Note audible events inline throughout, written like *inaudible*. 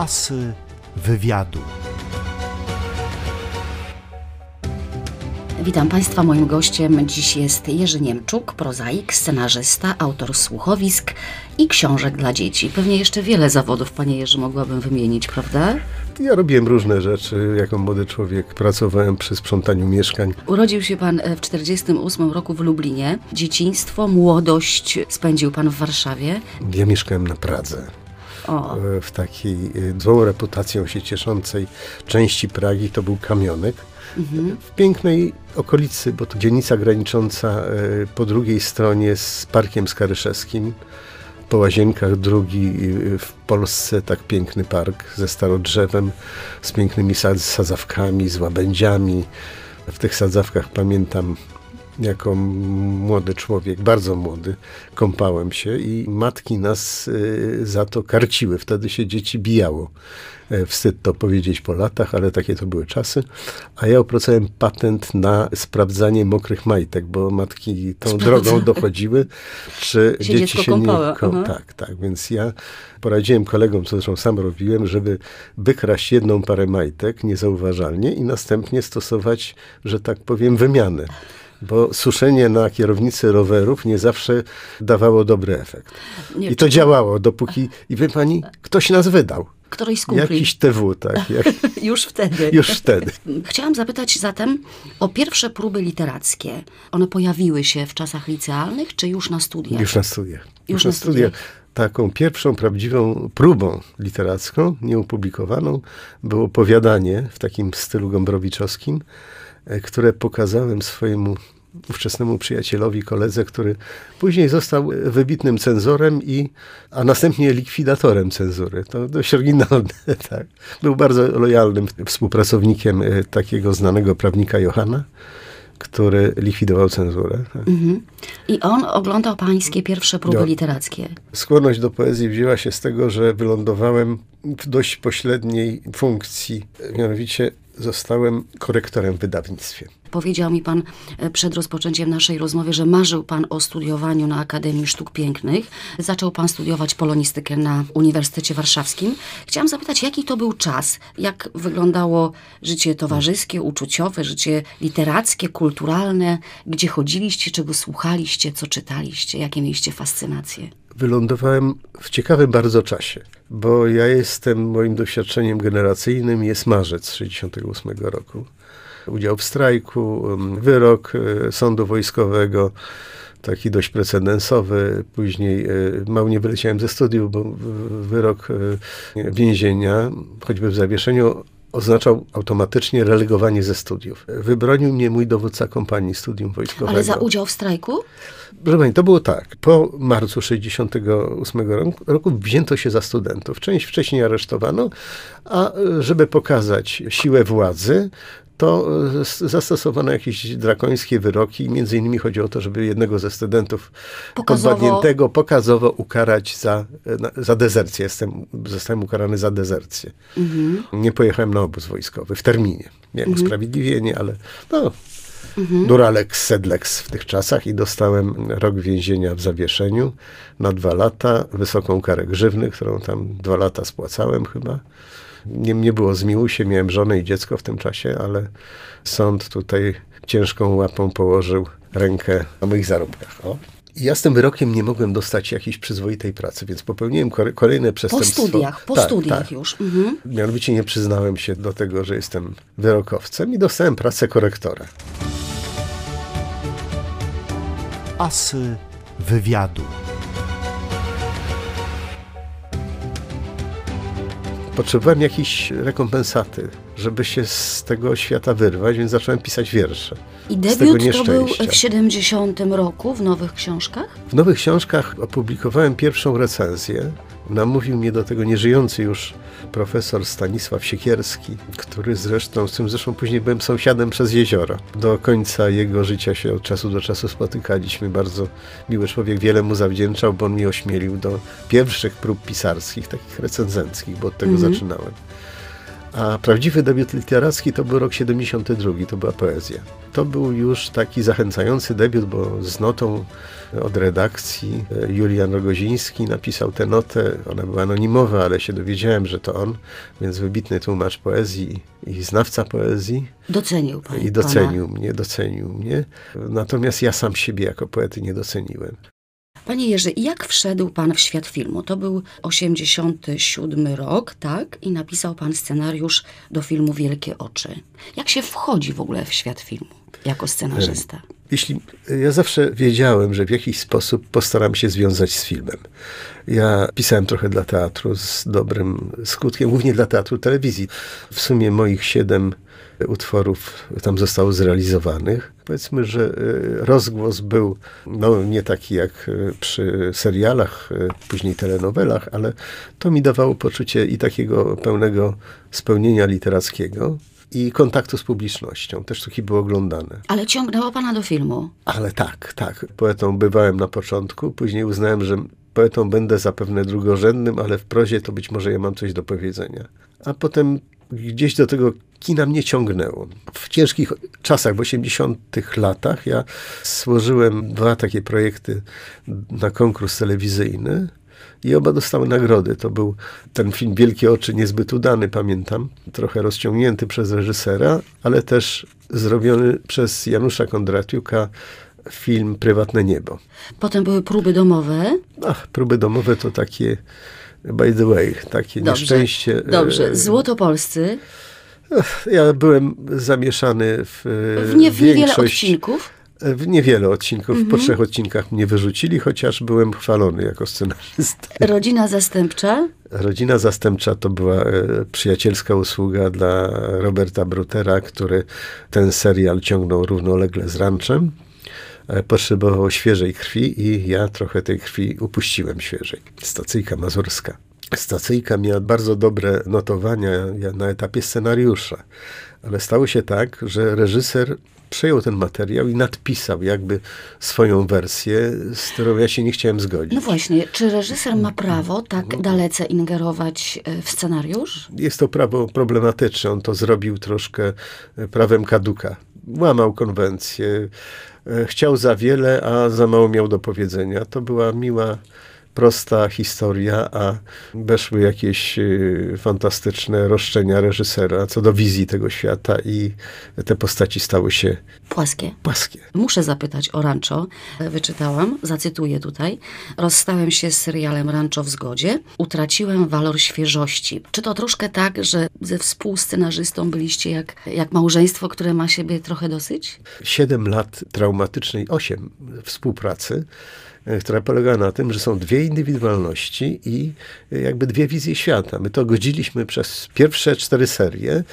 Asy wywiadu. Witam Państwa. Moim gościem dziś jest Jerzy Niemczuk, prozaik, scenarzysta, autor słuchowisk i książek dla dzieci. Pewnie jeszcze wiele zawodów, Panie Jerzy, mogłabym wymienić, prawda? Ja robiłem różne rzeczy. Jako młody człowiek pracowałem przy sprzątaniu mieszkań. Urodził się Pan e, w 1948 roku w Lublinie. Dzieciństwo, młodość spędził Pan w Warszawie. Ja mieszkałem na Pradze. O, e, W takiej e, złą reputacją się cieszącej części Pragi to był kamionek. W pięknej okolicy, bo to dzielnica granicząca e, po drugiej stronie z Parkiem Skaryszewskim. Po Łazienkach drugi w Polsce tak piękny park ze starodrzewem, z pięknymi sad- sadzawkami, z łabędziami. W tych sadzawkach pamiętam jako młody człowiek, bardzo młody, kąpałem się i matki nas y, za to karciły. Wtedy się dzieci bijało. E, Wstyd to powiedzieć po latach, ale takie to były czasy. A ja opracowałem patent na sprawdzanie mokrych majtek, bo matki tą drogą dochodziły, czy Się dzieci się nie... kąpało, ko- aha. Tak, tak. Więc ja poradziłem kolegom, co zresztą sam robiłem, żeby wykraść jedną parę majtek niezauważalnie i następnie stosować, że tak powiem, wymianę. Bo suszenie na kierownicy rowerów nie zawsze dawało dobry efekt. Nie, I to działało, dopóki, i wie pani, ktoś nas wydał. którejś z kumpli. Jakiś TW, tak, *laughs* jak, Już wtedy. już wtedy. Chciałam zapytać zatem o pierwsze próby literackie. One pojawiły się w czasach licealnych, czy już na studiach? Już na studiach. Już na studiach. Taką pierwszą prawdziwą próbą literacką, nieopublikowaną, było opowiadanie w takim stylu gombrowiczowskim, które pokazałem swojemu ówczesnemu przyjacielowi, koledze, który później został wybitnym cenzorem, i, a następnie likwidatorem cenzury. To dość oryginalne, *laughs* tak. Był bardzo lojalnym współpracownikiem e, takiego znanego prawnika Johana, który likwidował cenzurę. Tak. Mhm. I on oglądał pańskie pierwsze próby No. literackie. Skłonność do poezji wzięła się z tego, że wylądowałem w dość pośredniej funkcji. Mianowicie zostałem korektorem w wydawnictwie. Powiedział mi pan e, przed rozpoczęciem naszej rozmowy, że marzył pan o studiowaniu na Akademii Sztuk Pięknych. Zaczął pan studiować polonistykę na Uniwersytecie Warszawskim. Chciałam zapytać, jaki to był czas? Jak wyglądało życie towarzyskie, uczuciowe, życie literackie, kulturalne? Gdzie chodziliście, czego słuchaliście, co czytaliście? Jakie mieliście fascynacje? Wylądowałem w ciekawym bardzo czasie, bo ja jestem, moim doświadczeniem generacyjnym jest marzec 68 roku. Udział w strajku, wyrok e, sądu wojskowego, taki dość precedensowy. Później e, mało nie wyleciałem ze studiów, bo wyrok e, więzienia, choćby w zawieszeniu, oznaczał automatycznie relegowanie ze studiów. Wybronił mnie mój dowódca kompanii studium wojskowego. Ale za udział w strajku? Proszę Pani, to było tak. Po marcu 68 roku, roku wzięto się za studentów. Część wcześniej aresztowano, a żeby pokazać siłę władzy, to e, zastosowano jakieś drakońskie wyroki. Między innymi chodziło o to, żeby jednego ze studentów Pokazowo- pokazowo ukarać za, e, za dezercję. Jestem, zostałem ukarany za dezercję. Nie pojechałem na obóz wojskowy w terminie. Miałem usprawiedliwienie, ale no, Duralex sedlex w tych czasach i dostałem rok więzienia w zawieszeniu na dwa lata, wysoką karę grzywny, którą tam dwa lata spłacałem chyba. Nie, nie było zmiłu się, miałem żonę i dziecko w tym czasie, ale sąd tutaj ciężką łapą położył rękę na moich zarobkach. O. I ja z tym wyrokiem nie mogłem dostać jakiejś przyzwoitej pracy, więc popełniłem kolejne Po przestępstwo. studiach, po Tak, studiach tak. już. Mhm. Mianowicie nie przyznałem się do tego, że jestem wyrokowcem i dostałem pracę korektora. Asy wywiadu. Potrzebowałem jakiejś rekompensaty, żeby się z tego świata wyrwać, więc zacząłem pisać wiersze. I debiut to był w 70 roku w Nowych Książkach? W nowych książkach opublikowałem pierwszą recenzję. Namówił mnie do tego nieżyjący już profesor Stanisław Siekierski, który zresztą, z tym zresztą później byłem sąsiadem przez jezioro. Do końca jego życia się od czasu do czasu spotykaliśmy. Bardzo miły człowiek, wiele mu zawdzięczał, bo on mnie ośmielił do pierwszych prób pisarskich, takich recenzenckich, bo od tego zaczynałem. A prawdziwy debiut literacki to był rok 72, to była poezja. To był już taki zachęcający debiut, bo z notą od redakcji e, Julian Rogoziński napisał tę notę. Ona była anonimowa, ale się dowiedziałem, że to on, więc wybitny tłumacz poezji i znawca poezji. Docenił pan. I docenił pana. mnie, docenił mnie. Natomiast ja sam siebie jako poety nie doceniłem. Panie Jerzy, jak wszedł Pan w świat filmu? To był 87 rok, tak? I napisał Pan scenariusz do filmu Wielkie Oczy. Jak się wchodzi w ogóle w świat filmu jako scenarzysta? Jeśli ja zawsze wiedziałem, że w jakiś sposób postaram się związać z filmem. Ja pisałem trochę dla teatru z dobrym skutkiem, głównie dla teatru telewizji. W sumie moich siedem utworów tam zostało zrealizowanych. Powiedzmy, że e, rozgłos był no, nie taki jak e, przy serialach, e, później telenowelach, ale to mi dawało poczucie i takiego pełnego spełnienia literackiego i kontaktu z publicznością. Te sztuki były oglądane. Ale ciągnęło pana do filmu. Ale tak, tak. Poetą bywałem na początku, później uznałem, że poetą będę zapewne drugorzędnym, ale w prozie to być może ja mam coś do powiedzenia. A potem gdzieś do tego kina mnie ciągnęło. W ciężkich czasach, w 80 latach, ja złożyłem dwa takie projekty na konkurs telewizyjny i oba dostały nagrody. To był ten film Wielkie Oczy, niezbyt udany, pamiętam, trochę rozciągnięty przez reżysera, ale też zrobiony przez Janusza Kondratiuka film Prywatne Niebo. Potem były próby domowe. Ach, próby domowe to takie, by the way, takie dobrze, nieszczęście. Dobrze, Złotopolscy. Ja byłem zamieszany w, w nie, w niewiele odcinków. W niewiele odcinków, mhm. po trzech odcinkach mnie wyrzucili, chociaż byłem chwalony jako scenarzysta. Rodzina zastępcza? Rodzina zastępcza to była e, przyjacielska usługa dla Roberta Brutera, który ten serial ciągnął równolegle z Ranczem. E, potrzebował świeżej krwi i ja trochę tej krwi upuściłem świeżej. Stacyjka mazurska. Stacyjka miała bardzo dobre notowania na etapie scenariusza, ale stało się tak, że reżyser przejął ten materiał i nadpisał jakby swoją wersję, z którą ja się nie chciałem zgodzić. No właśnie, czy reżyser ma prawo tak no. dalece ingerować e, w scenariusz? Jest to prawo problematyczne. On to zrobił troszkę e, prawem kaduka. Łamał konwencję, chciał za wiele, a za mało miał do powiedzenia. To była miła prosta historia, a weszły jakieś y, fantastyczne roszczenia reżysera co do wizji tego świata i te postaci stały się płaskie. płaskie. Muszę zapytać o Rancho. Wyczytałam, zacytuję tutaj. Rozstałem się z serialem Rancho w zgodzie. Utraciłem walor świeżości. Czy to troszkę tak, że ze współscenarzystą byliście jak, jak małżeństwo, które ma siebie trochę dosyć? Siedem lat traumatycznej, osiem współpracy która polega na tym, że są dwie indywidualności i e, jakby dwie wizje świata. My to godziliśmy przez pierwsze cztery serie,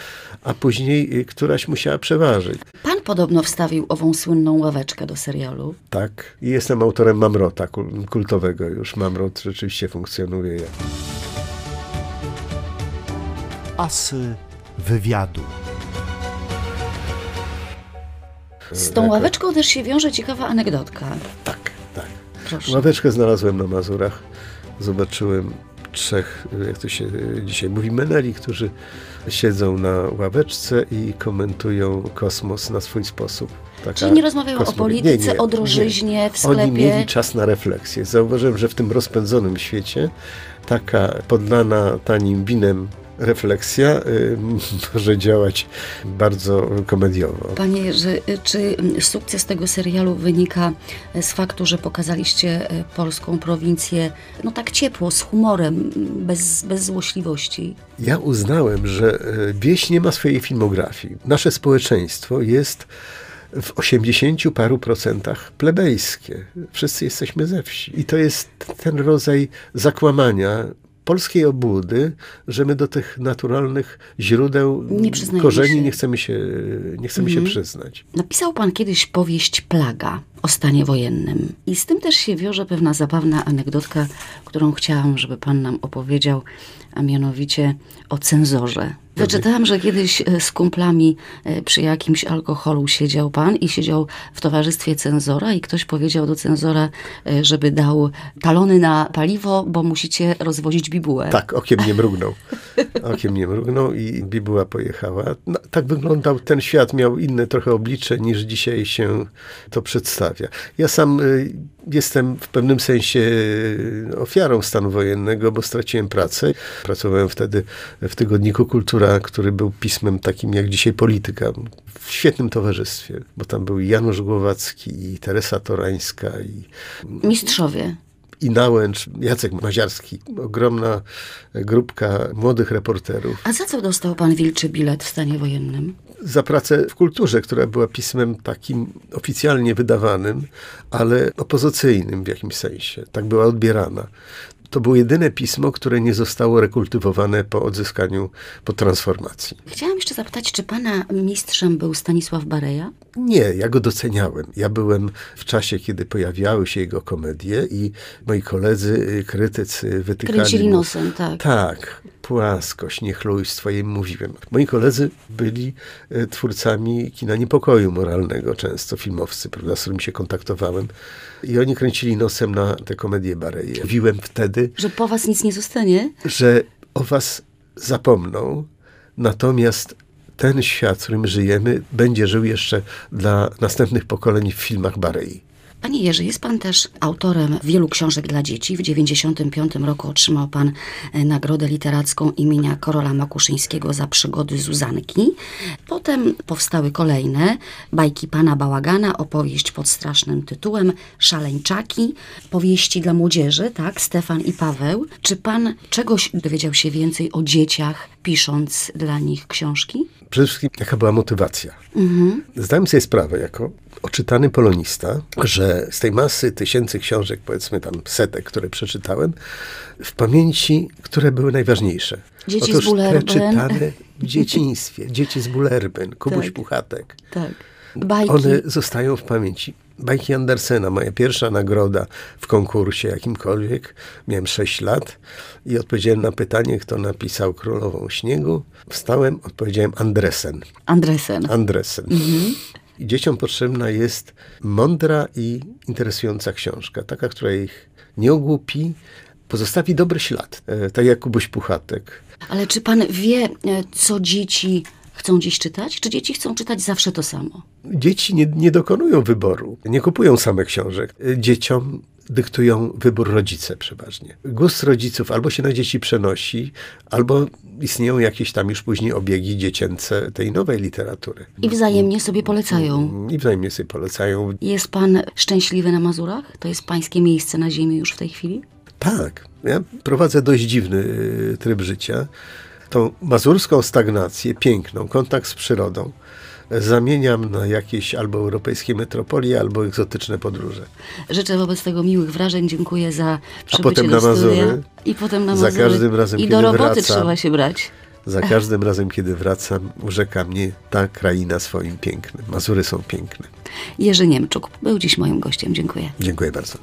a później e, któraś musiała przeważyć. Pan podobno wstawił ową słynną ławeczkę do serialu. Tak. I jestem autorem Mamrota, kultowego już. Mamrot rzeczywiście funkcjonuje. Asy wywiadu. Z tą ławeczką też się wiąże ciekawa anegdotka. Tak, tak. Proszę. Ławeczkę znalazłem na Mazurach. Zobaczyłem trzech, jak to się dzisiaj mówi, meneli, którzy siedzą na ławeczce i komentują kosmos na swój sposób. Taka Czyli nie rozmawiają o polityce, nie, nie, o drożyźnie w sklepie? Oni mieli czas na refleksję. Zauważyłem, że w tym rozpędzonym świecie taka podlana tanim winem refleksja y, *laughs* może działać bardzo komediowo. Panie Jerzy, czy sukces tego serialu wynika z faktu, że pokazaliście e, polską prowincję no tak ciepło, z humorem, bez, bez złośliwości? Ja uznałem, że e, wieś nie ma swojej filmografii. Nasze społeczeństwo jest w 80 paru procentach plebejskie. Wszyscy jesteśmy ze wsi. I to jest ten rodzaj zakłamania, polskiej obłudy, że my do tych naturalnych źródeł nie korzeni się. nie chcemy się, nie chcemy mhm. się przyznać. Napisał pan kiedyś powieść Plaga. o stanie wojennym. I z tym też się wiąże pewna zabawna anegdotka, którą chciałam, żeby pan nam opowiedział, a mianowicie o cenzorze. Wyczytałam, że kiedyś e, z kumplami e, przy jakimś alkoholu siedział pan i siedział w towarzystwie cenzora i ktoś powiedział do cenzora, e, żeby dał talony na paliwo, bo musicie rozwozić bibułę. Tak, okiem nie mrugnął. Okiem nie mrugnął i bibuła pojechała. No, tak wyglądał ten świat, miał inne trochę oblicze niż dzisiaj się to przedstawia. Ja sam y, jestem w pewnym sensie y, ofiarą stanu wojennego, bo straciłem pracę. Pracowałem wtedy w tygodniku Kultura, który był pismem takim jak dzisiaj Polityka. W świetnym towarzystwie, bo tam był Janusz Głowacki i Teresa Torańska i Mistrzowie. I Nałęcz, Jacek Maziarski. Ogromna grupka młodych reporterów. A za co dostał pan wilczy bilet w stanie wojennym? Za pracę w kulturze, która była pismem takim oficjalnie wydawanym, ale opozycyjnym w jakimś sensie. Tak była odbierana. To było jedyne pismo, które nie zostało rekultywowane po odzyskaniu, po transformacji. Chciałam jeszcze zapytać, czy pana mistrzem był Stanisław Bareja? Nie, ja go doceniałem. Ja byłem w czasie, kiedy pojawiały się jego komedie i moi koledzy, krytycy wytykali Kręcili nosem, tak. Tak, płaskość, niechlujstwo, im mówiłem. Moi koledzy byli e, twórcami kina niepokoju moralnego, często filmowcy, prawda, z którymi się kontaktowałem. I oni kręcili nosem na te komedie Bareje. Mówiłem wtedy, Że po was nic nie zostanie? że o was zapomną, natomiast ten świat, w którym żyjemy, będzie żył jeszcze dla następnych pokoleń w filmach Barei. Panie Jerzy, jest pan też autorem wielu książek dla dzieci. W 1995 roku otrzymał pan e, nagrodę literacką imienia Karola Makuszyńskiego za przygody Zuzanki. Potem powstały kolejne. Bajki pana Bałagana, opowieść pod strasznym tytułem, Szaleńczaki, powieści dla młodzieży, tak, Stefan i Paweł. Czy pan czegoś dowiedział się więcej o dzieciach, pisząc dla nich książki? Przede wszystkim, jaka była motywacja. Zdałem sobie sprawę, jako oczytany polonista, że z tej masy tysięcy książek, powiedzmy tam setek, które przeczytałem, w pamięci, które były najważniejsze. Dzieci z Otóż te czytane w *laughs* dzieciństwie. Dzieci z Bullerbyn, Kubuś Tak. Puchatek. Tak. Bajki. One zostają w pamięci. Bajki Andersena, moja pierwsza nagroda w konkursie jakimkolwiek. Miałem 6 lat i odpowiedziałem na pytanie, kto napisał Królową Śniegu. Wstałem, odpowiedziałem Andresen. Andresen. Andresen. I dzieciom potrzebna jest mądra i interesująca książka. Taka, która ich nie ogłupi, pozostawi dobry ślad. E, tak jak Kubuś Puchatek. Ale czy pan wie, e, co dzieci chcą dziś czytać? Czy dzieci chcą czytać zawsze to samo? Dzieci nie, nie dokonują wyboru, nie kupują same książek. Dzieciom dyktują wybór rodzice przeważnie. Gust rodziców albo się na dzieci przenosi, albo istnieją jakieś tam już później obiegi dziecięce tej nowej literatury. I wzajemnie sobie polecają. I wzajemnie sobie polecają. Jest pan szczęśliwy na Mazurach? To jest pańskie miejsce na ziemi już w tej chwili? Tak, ja prowadzę dość dziwny y, tryb życia. Tą mazurską stagnację, piękną, kontakt z przyrodą, y, zamieniam na jakieś albo europejskie metropolie, albo egzotyczne podróże. Życzę wobec tego miłych wrażeń. Dziękuję za przybycie potem do na. Mazury. I potem na Za Mazury. każdym razem, I do roboty wracam. trzeba się brać. Za każdym razem, kiedy wracam, urzeka mnie ta kraina swoim pięknem. Mazury są piękne. Jerzy Niemczuk był dziś moim gościem. Dziękuję. Dziękuję bardzo.